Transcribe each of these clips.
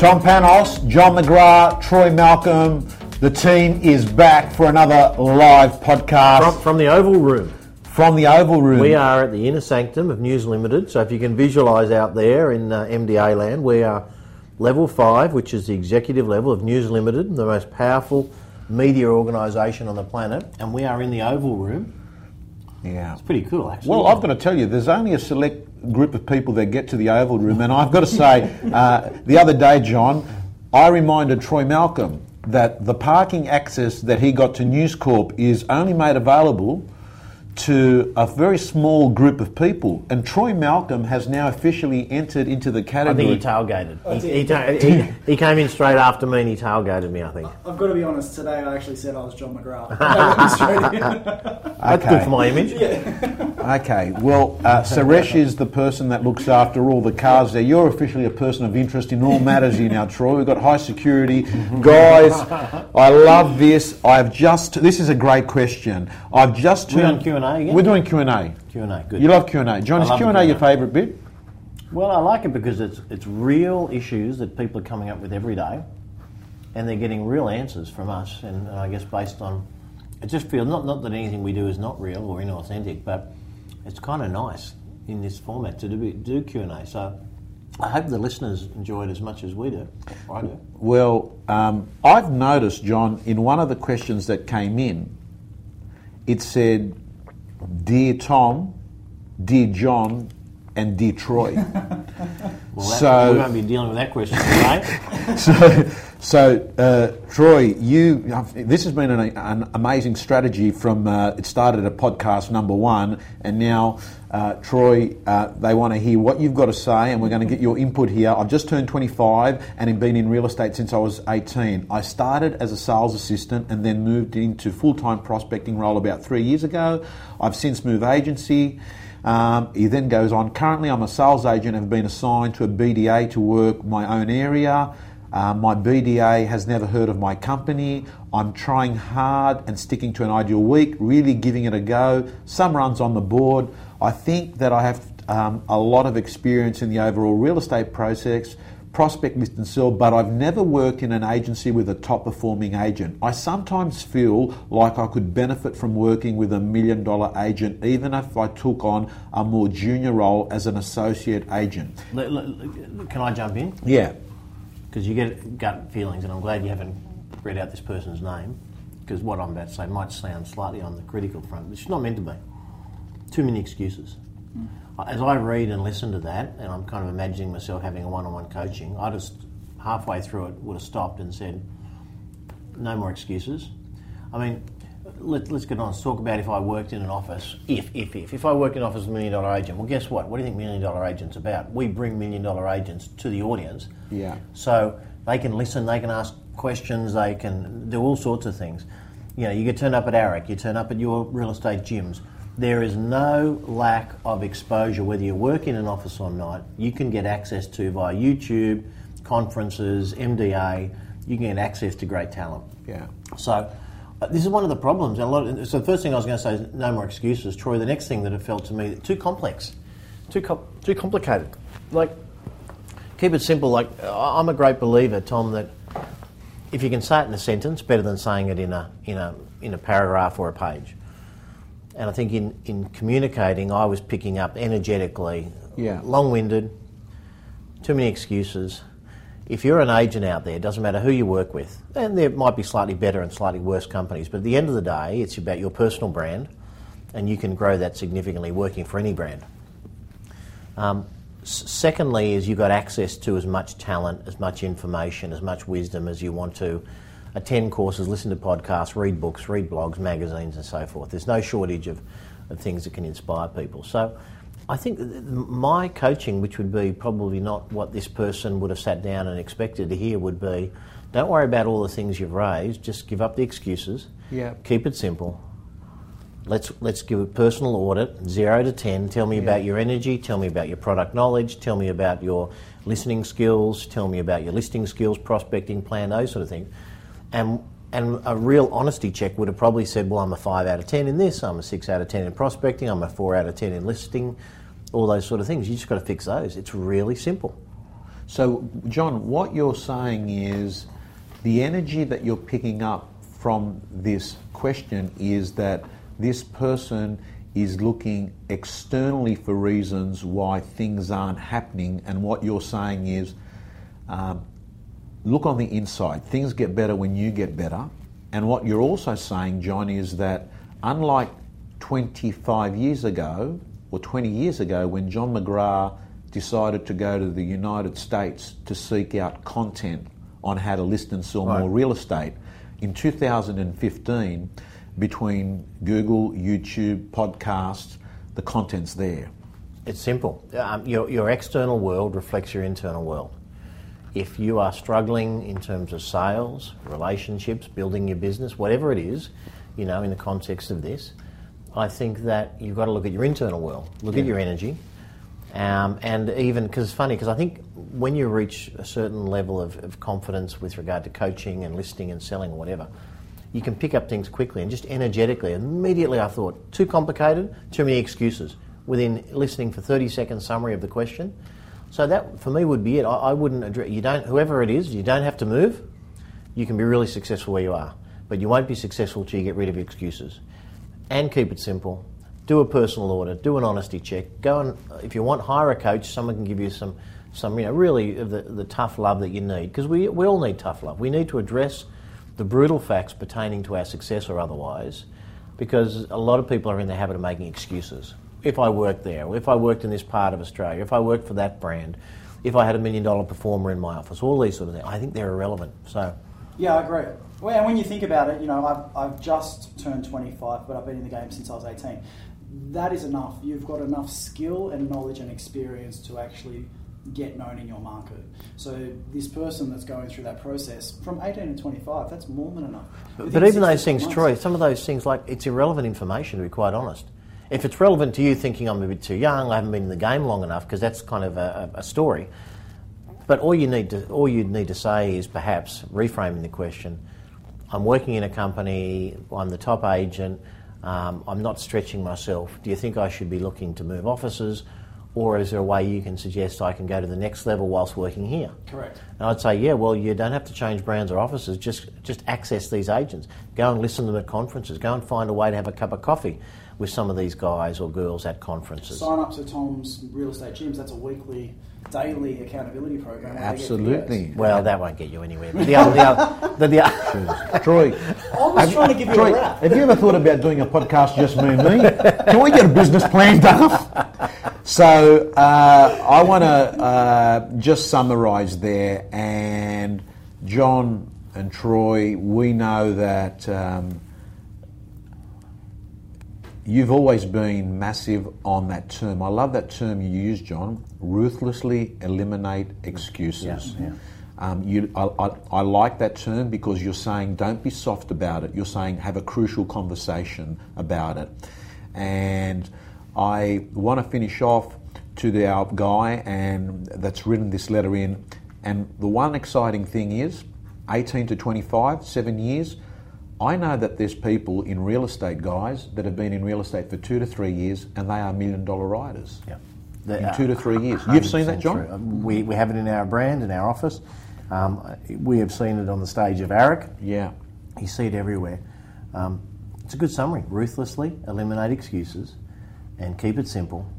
Tom Panos, John McGrath, Troy Malcolm. The team is back for another live podcast From, from the Oval Room. from the Oval Room. We are at the inner sanctum of News Limited. So if you can visualise out there in uh, MDA land, we are level five, which is the executive level of News Limited, the most powerful media organisation on the planet, and we are in the Oval Room. Yeah. It's pretty cool, actually. Well, I've got to tell you, there's only a select group of people that get to the Oval Room, and I've got to say, uh, the other day, John, I reminded Troy Malcolm that the parking access that he got to News Corp is only made available to a very small group of people, and Troy Malcolm has now officially entered into the category. I think he tailgated. He, he, ta- he, he came in straight after me and he tailgated me, I think. I've got to be honest. Today, I actually said I was John McGrath. I went. That's good for my image. Okay, well, uh, Suresh is the person that looks after all the cars there. You're officially a person of interest in all matters here now, Troy. We've got high security. Guys, I love this. I've just, this is a great question. I've just We're turned. Again? We're doing Q&A. Q&A, good. You love Q&A. John, I is Q&A your favourite bit? Well, I like it because it's it's real issues that people are coming up with every day, and they're getting real answers from us. And, and I guess based on, it just feels not not that anything we do is not real or inauthentic, but it's kind of nice in this format to do do Q and A. So I hope the listeners enjoy it as much as we do. I do. Well, um, I've noticed, John, in one of the questions that came in, it said, Dear Tom, D. John, and Dear Troy. Well, So- we won't be dealing with that question today. so, so uh, Troy, you this has been an, an amazing strategy. From uh, it started at podcast number one, and now uh, Troy, uh, they want to hear what you've got to say, and we're going to get your input here. I've just turned 25 and have been in real estate since I was 18. I started as a sales assistant and then moved into full time prospecting role about three years ago. I've since moved agency. Um, he then goes on. Currently, I'm a sales agent and have been assigned to a BDA to work my own area. Uh, my BDA has never heard of my company. I'm trying hard and sticking to an ideal week, really giving it a go. Some runs on the board. I think that I have um, a lot of experience in the overall real estate process, prospect, list, and sell, but I've never worked in an agency with a top performing agent. I sometimes feel like I could benefit from working with a million dollar agent, even if I took on a more junior role as an associate agent. Can I jump in? Yeah. because you get gut feelings, and I'm glad you haven't read out this person's name, because what I'm about to say might sound slightly on the critical front, but it's not meant to be. Too many excuses. As I read and listen to that, and I'm kind of imagining myself having a one-on-one coaching, I just halfway through it would have stopped and said, "No more excuses." I mean, let, let's get on. Let's talk about if I worked in an office. If, if, if, if I worked in an office as a million dollar agent, well, guess what? What do you think million dollar agents about? We bring million dollar agents to the audience. Yeah. So they can listen, they can ask questions, they can do all sorts of things. You know, you get turned up at AREC, you turn up at your real estate gyms. There is no lack of exposure, whether you work in an office or not. You can get access to via YouTube, conferences, MDA. You can get access to great talent. Yeah. So uh, this is one of the problems. And a lot of, so the first thing I was going to say is no more excuses, Troy. The next thing that it felt to me too complex, too com- too complicated. Like keep it simple. Like I'm a great believer, Tom, that if you can say it in a sentence, better than saying it in a in a in a paragraph or a page. And I think in, in communicating, I was picking up energetically, Yeah. long-winded, too many excuses. If you're an agent out there, it doesn't matter who you work with, and there might be slightly better and slightly worse companies, but at the end of the day, it's about your personal brand, and you can grow that significantly working for any brand. Um, secondly, is you've got access to as much talent, as much information, as much wisdom as you want to. Attend courses, listen to podcasts, read books, read blogs, magazines, and so forth. There's no shortage of, of things that can inspire people. So, I think my coaching, which would be probably not what this person would have sat down and expected to hear, would be don't worry about all the things you've raised, just give up the excuses, Yeah. keep it simple, Let's let's give a personal audit, zero to ten. Tell me about your energy. Tell me about your product knowledge. Tell me about your listening skills. Tell me about your listing skills, prospecting plan, those sort of things. And and a real honesty check would have probably said, well, I'm a five out of ten in this. I'm a six out of ten in prospecting. I'm a four out of ten in listing. All those sort of things. You just got to fix those. It's really simple. So, John, what you're saying is the energy that you're picking up from this question is that this person is looking externally for reasons why things aren't happening, and what you're saying is um, look on the inside. Things get better when you get better. And what you're also saying, John, is that unlike 25 years ago or 20 years ago when John McGrath decided to go to the United States to seek out content on how to list and sell Right. more real estate, in 2015, between Google, YouTube, podcasts, the content's there. It's simple. Um, your, your external world reflects your internal world. If you are struggling in terms of sales, relationships, building your business, whatever it is, you know, in the context of this, I think that you've got to look at your internal world, look at your energy, um, and even because it's funny because I think when you reach a certain level of, of confidence with regard to coaching and listing and selling or whatever, you can pick up things quickly and just energetically. Immediately, I thought too complicated, too many excuses. Within listening for thirty second summary of the question, so that for me would be it. I, I wouldn't address you don't whoever it is. You don't have to move. You can be really successful where you are, but you won't be successful till you get rid of excuses. And keep it simple. Do a personal audit. Do an honesty check. Go and if you want, hire a coach. Someone can give you some, some you know, really the, the tough love that you need because we we all need tough love. We need to address the brutal facts pertaining to our success or otherwise, because a lot of people are in the habit of making excuses. If I worked there, if I worked in this part of Australia, if I worked for that brand, if I had a million dollar performer in my office, all these sort of things, I think they're irrelevant. So, Yeah, I agree. Well, and when you think about it, you know, I've, I've just turned 25, but I've been in the game since I was 18. That is enough. You've got enough skill and knowledge and experience to actually get known in your market. So this person that's going through that process from 18 to 25, that's more than enough. but Within even those things, 12 Troy, some of those things, like it's irrelevant information to be quite honest. If it's relevant to you thinking I'm a bit too young, I haven't been in the game long enough, because that's kind of a, a story. But all you need to all you need to say is perhaps reframing the question. I'm working in a company. I'm the top agent. Um, I'm not stretching myself. Do you think I should be looking to move offices, or is there a way you can suggest I can go to the next level whilst working here? Correct. And I'd say, yeah, well, you don't have to change brands or offices. Just just access these agents. Go and listen to them at conferences. Go and find a way to have a cup of coffee with some of these guys or girls at conferences. Sign up to Tom's Real Estate Gyms. That's a weekly, daily accountability program. where they get Absolutely. Well, that won't get you anywhere. But the other, the other, the, the other Troy, I was trying to give you Troy, a wrap. have you ever thought about doing a podcast just me and me? Can we get a business plan done? So uh, I want to uh, just summarise there, and John and Troy, we know that um, you've always been massive on that term. I love that term you use, John. Ruthlessly eliminate excuses. Yeah, yeah. Um, you, I, I, I like that term because you're saying don't be soft about it. You're saying have a crucial conversation about it. And I want to finish off to the, our guy and that's written this letter in. And the one exciting thing is 18 to 25, seven years. I know that there's people in real estate, guys, that have been in real estate for two to three years and they are million dollar riders. Yeah. In two to three years. You've seen that, John? true. We, we have it in our brand, in our office. Um, we have seen it on the stage of AREC. Yeah. You see it everywhere. Um, it's a good summary. Ruthlessly eliminate excuses and keep it simple.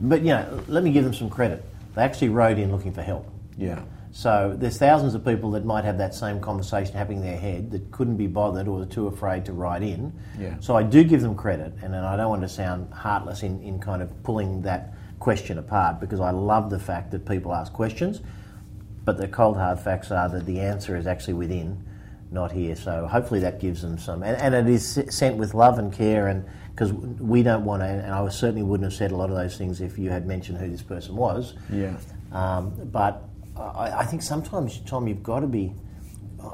But, you know, let me give them some credit. They actually wrote in looking for help. Yeah. So there's thousands of people that might have that same conversation happening in their head that couldn't be bothered or were too afraid to write in. Yeah. So I do give them credit, and I don't want to sound heartless in, in kind of pulling that question apart because I love the fact that people ask questions, but the cold hard facts are that the answer is actually within, not here. So hopefully that gives them some, and, and it is sent with love and care, and because we don't want to, and I certainly wouldn't have said a lot of those things if you had mentioned who this person was. Yeah. Um, but I, I think sometimes, Tom, you've got to be,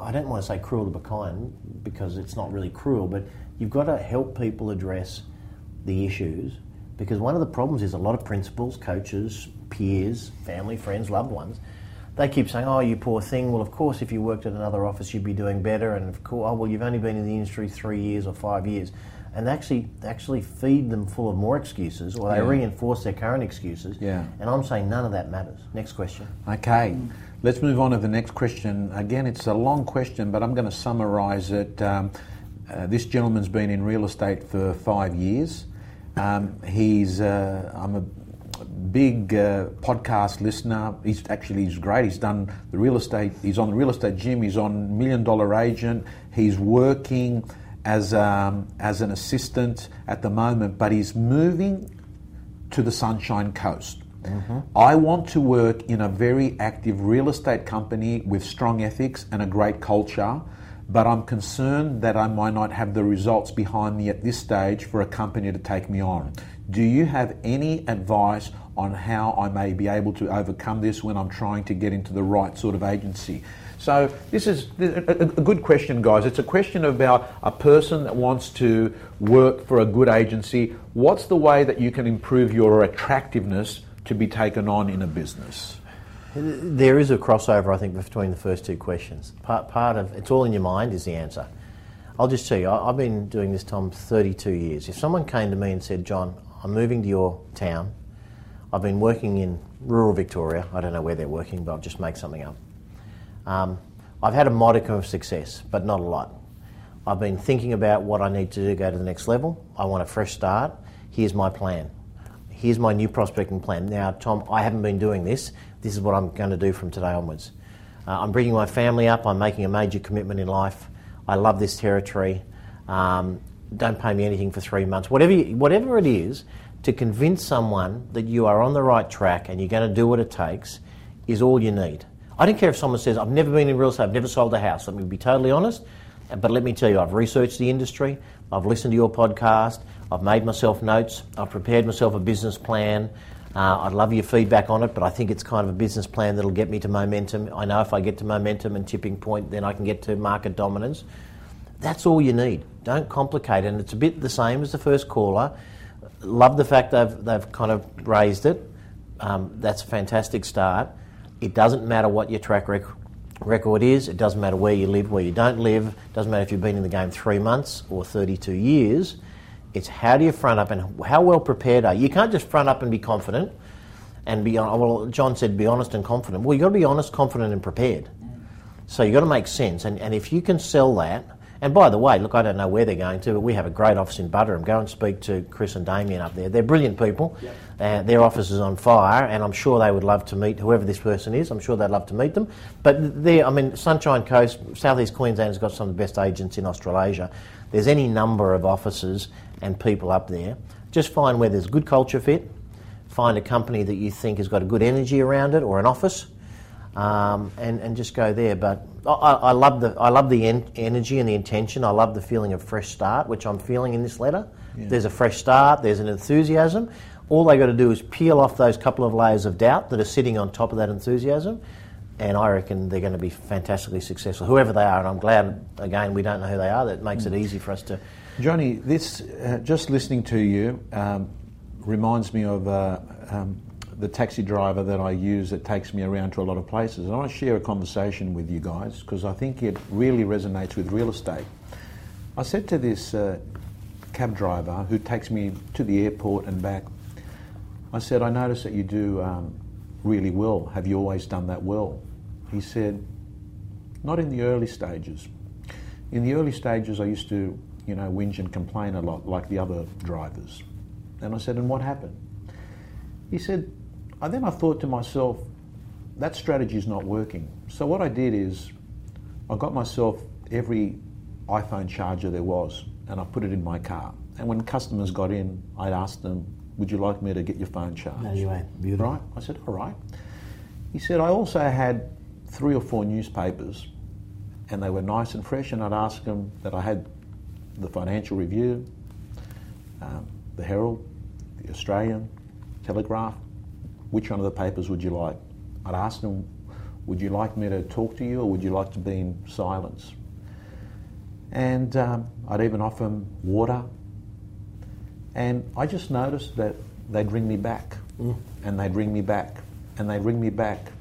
I don't want to say cruel to be kind because it's not really cruel, but you've got to help people address the issues because one of the problems is a lot of principals, coaches, peers, family, friends, loved ones, they keep saying, oh, you poor thing. Well, of course, if you worked at another office, you'd be doing better. And of course, oh, well, you've only been in the industry three years or five years. and they actually they actually feed them full of more excuses, or they Yeah. reinforce their current excuses. Yeah. And I'm saying none of that matters. Next question. Okay, let's move on to the next question. Again, it's a long question, but I'm going to summarise it. Um, uh, this gentleman's been in real estate for five years. Um, he's uh, I'm a big uh, podcast listener. He's actually he's great. He's done the real estate. He's on the real estate gym. He's on Million Dollar Agent. He's working as um, as an assistant at the moment, but he's moving to the Sunshine Coast. I want to work in a very active real estate company with strong ethics and a great culture, but I'm concerned that I might not have the results behind me at this stage for a company to take me on. Do you have any advice on how I may be able to overcome this when I'm trying to get into the right sort of agency? So this is a, good question, guys. It's a question about a person that wants to work for a good agency. What's the way that you can improve your attractiveness to be taken on in a business? There is a crossover, I think, between the first two questions. Part, part of it's all in your mind is the answer. I'll just tell you, I've been doing this, Tom, 32 years. If someone came to me and said, John, I'm moving to your town, I've been working in rural Victoria, I don't know where they're working, but I'll just make something up. Um, I've had a modicum of success, but not a lot. I've been thinking about what I need to do to go to the next level. I want a fresh start. Here's my plan. Here's my new prospecting plan. Now, Tom, I haven't been doing this. This is what I'm going to do from today onwards. Uh, I'm bringing my family up. I'm making a major commitment in life. I love this territory. Um, don't pay me anything for three months. Whatever, you, whatever it is, to convince someone that you are on the right track and you're going to do what it takes is all you need. I don't care if someone says, I've never been in real estate, I've never sold a house. Let me be totally honest. But let me tell you, I've researched the industry, I've listened to your podcast, I've made myself notes, I've prepared myself a business plan. Uh, I'd love your feedback on it, but I think it's kind of a business plan that'll get me to momentum. I know if I get to momentum and tipping point, then I can get to market dominance. That's all you need. Don't complicate it. And it's a bit the same as the first caller. Love the fact they've, they've kind of raised it. Um, that's a fantastic start. It doesn't matter what your track rec- record is, it doesn't matter where you live, where you don't live, it doesn't matter if you've been in the game three months or 32 years. It's how do you front up and how well prepared are you? You can't just front up and be confident and be, hon- well, John said be honest and confident. Well, you've got to be honest, confident, and prepared. So you've got to make sense. And, and if you can sell that, and by the way, look, I don't know where they're going to, but we have a great office in Buderim. Go and speak to Chris and Damien up there. They're brilliant people. Uh, their office is on fire, and I'm sure they would love to meet whoever this person is. I'm sure they'd love to meet them. But there, I mean, Sunshine Coast, Southeast Queensland has got some of the best agents in Australasia. There's any number of offices and people up there. Just find where there's good culture fit. Find a company that you think has got a good energy around it, or an office um, and, and just go there. But I, I love the I love the en- energy and the intention. I love the feeling of fresh start, which I'm feeling in this letter. There's a fresh start. There's an enthusiasm. All they got to do is peel off those couple of layers of doubt that are sitting on top of that enthusiasm, and I reckon they're going to be fantastically successful, whoever they are. And I'm glad again we don't know who they are. That makes it easy for us to. Johnny, this uh, just listening to you um, reminds me of uh, um, the taxi driver that I use that takes me around to a lot of places. And I want to share a conversation with you guys because I think it really resonates with real estate. I said to this uh, cab driver who takes me to the airport and back, I said, I notice that you do um, really well. Have you always done that well? He said, not in the early stages. In the early stages, I used to, you know, whinge and complain a lot like the other drivers. And I said, and what happened? He said, and then I thought to myself, that strategy is not working. So what I did is I got myself every iPhone charger there was and I put it in my car. And when customers got in, I'd ask them, would you like me to get your phone charged? Beautiful. Right? I said, all right. He said, I also had three or four newspapers and they were nice and fresh and I'd ask them that I had the Financial Review, um, the Herald, the Australian, Telegraph, which one of the papers would you like? I'd ask them, would you like me to talk to you or would you like to be in silence? And um, I'd even offer them water. And I just noticed that they'd ring me back and they'd ring me back and they'd ring me back.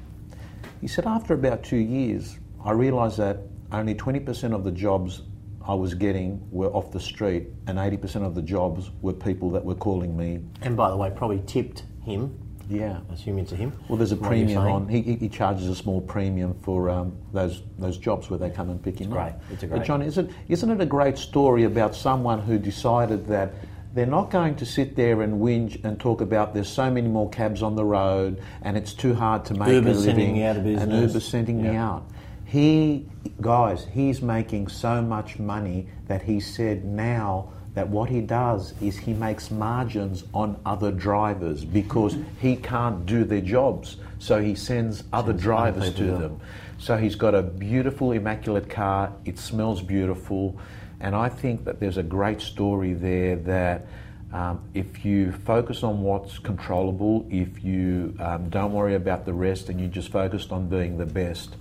He said, after about two years, I realised that only 20% of the jobs I was getting were off the street, and 80% of the jobs were people that were calling me. And by the way, probably tipped him. Yeah. Assume it's a him. Well, there's a premium on. He, he charges a small premium for um, those those jobs where they come and pick him Great. up. It's a But great- John, isn't isn't it a great story about someone who decided that they're not going to sit there and whinge and talk about there's so many more cabs on the road and it's too hard to make Uber's a living sending me out of business. and. Uber's sending me out. He guys, he's making so much money that he said now that what he does is he makes margins on other drivers because he can't do their jobs. So he sends other drivers people to it. them. So he's got a beautiful, immaculate car. It smells beautiful. And I think that there's a great story there that um, if you focus on what's controllable, if you um, don't worry about the rest and you just focused on being the best,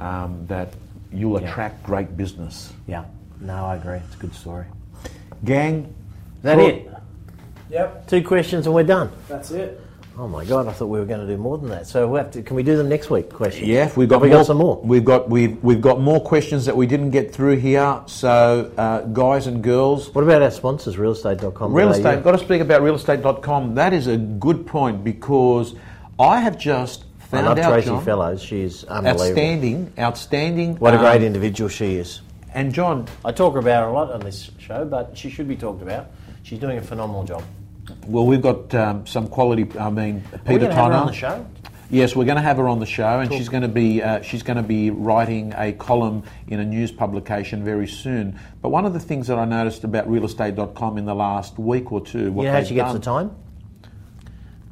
um, that you'll Yeah. attract great business. Yeah. No, I agree. It's a good story. Gang, Is that Cool. it? Yep, Two questions and we're done. that's it. Oh my god! I thought we were going to do more than that. So we have to. Can we do them next week? Questions. Yeah, we've got Have we more, got some more. We've got we've we've got more questions that we didn't get through here. So, uh, guys and girls, What about our sponsors? Realestate.com. real estate. Got to speak about realestate.com. That is a good point because I have just I found love out Tracy John, Fellows. She's unbelievable. outstanding, outstanding. What a um, great individual she is. And John, I talk about her a lot on this show, but she should be talked about. She's doing a phenomenal job. well, we've got um, some quality. I mean, Peter gonna have her Tonner. on the show. Yes, we're going to have her on the show, and she's going to be uh, she's going to be writing a column in a news publication very soon. But one of the things that I noticed about realestate.com in the last week or two, what you know how they've she gets done- the time?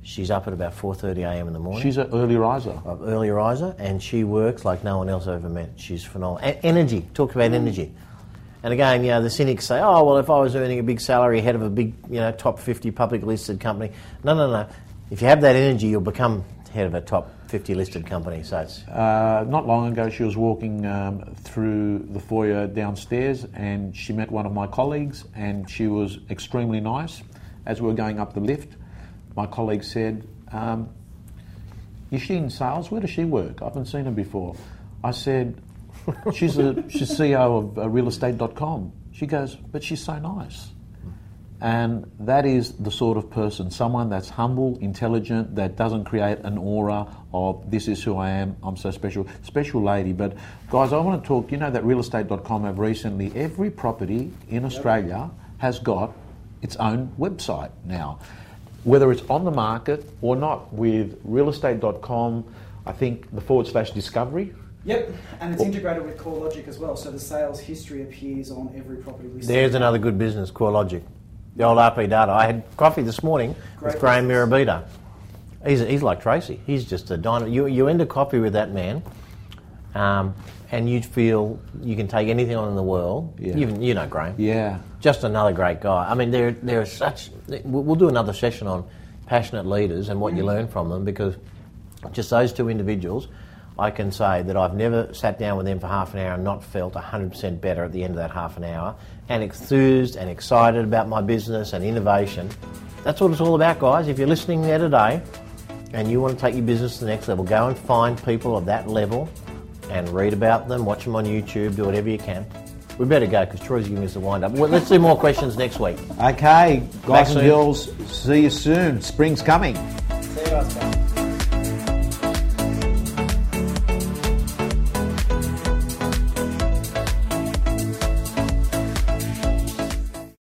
She's up at about 4:30 a.m. in the morning. She's an early riser. of early riser, and she works like no one else I've ever met. She's phenomenal. E- energy. Talk about energy. And again, you know, the cynics say, "Oh, well, if I was earning a big salary head of a big, you know, top 50 public listed company." No, no, no. If you have that energy, you'll become head of a top 50 listed company. So it's Uh, not long ago, she was walking um, through the foyer downstairs, and she met one of my colleagues, and she was extremely nice. As we were going up the lift, my colleague said, um, "Is she in sales? Where does she work? I haven't seen her before." I said, "She's the she's CEO of uh, realestate.com." She goes, "But she's so nice." And that is the sort of person, someone that's humble, intelligent, that doesn't create an aura of this is who I am, I'm so special. Special lady. But guys, I want to talk, you know that realestate.com have recently, every property in Australia has got its own website now. Whether it's on the market or not, with realestate.com, I think the forward slash discovery, Yep, and it's integrated with CoreLogic as well, so the sales history appears on every property listing. there's another good business, CoreLogic. The old RP data. I had coffee this morning Great with Graham business. Mirabito. He's, he's like Tracy. He's just a dynamo. You, you end a coffee with that man, um, and you feel you can take anything on in the world. Yeah. You, you know Graham. yeah. Just another great guy. I mean, there, there are such. We'll we'll do another session on passionate leaders and what you learn from them because just those two individuals, I can say that I've never sat down with them for half an hour and not felt 100% better at the end of that half an hour and enthused and excited about my business and innovation. That's what it's all about, guys. If you're listening there today and you want to take your business to the next level, go and find people of that level and read about them, watch them on YouTube, do whatever you can. We better go because Troy's giving us the wind up. Well, let's do more questions next week. Okay, Back guys and soon. girls, see you soon. Spring's coming. See you guys, guys.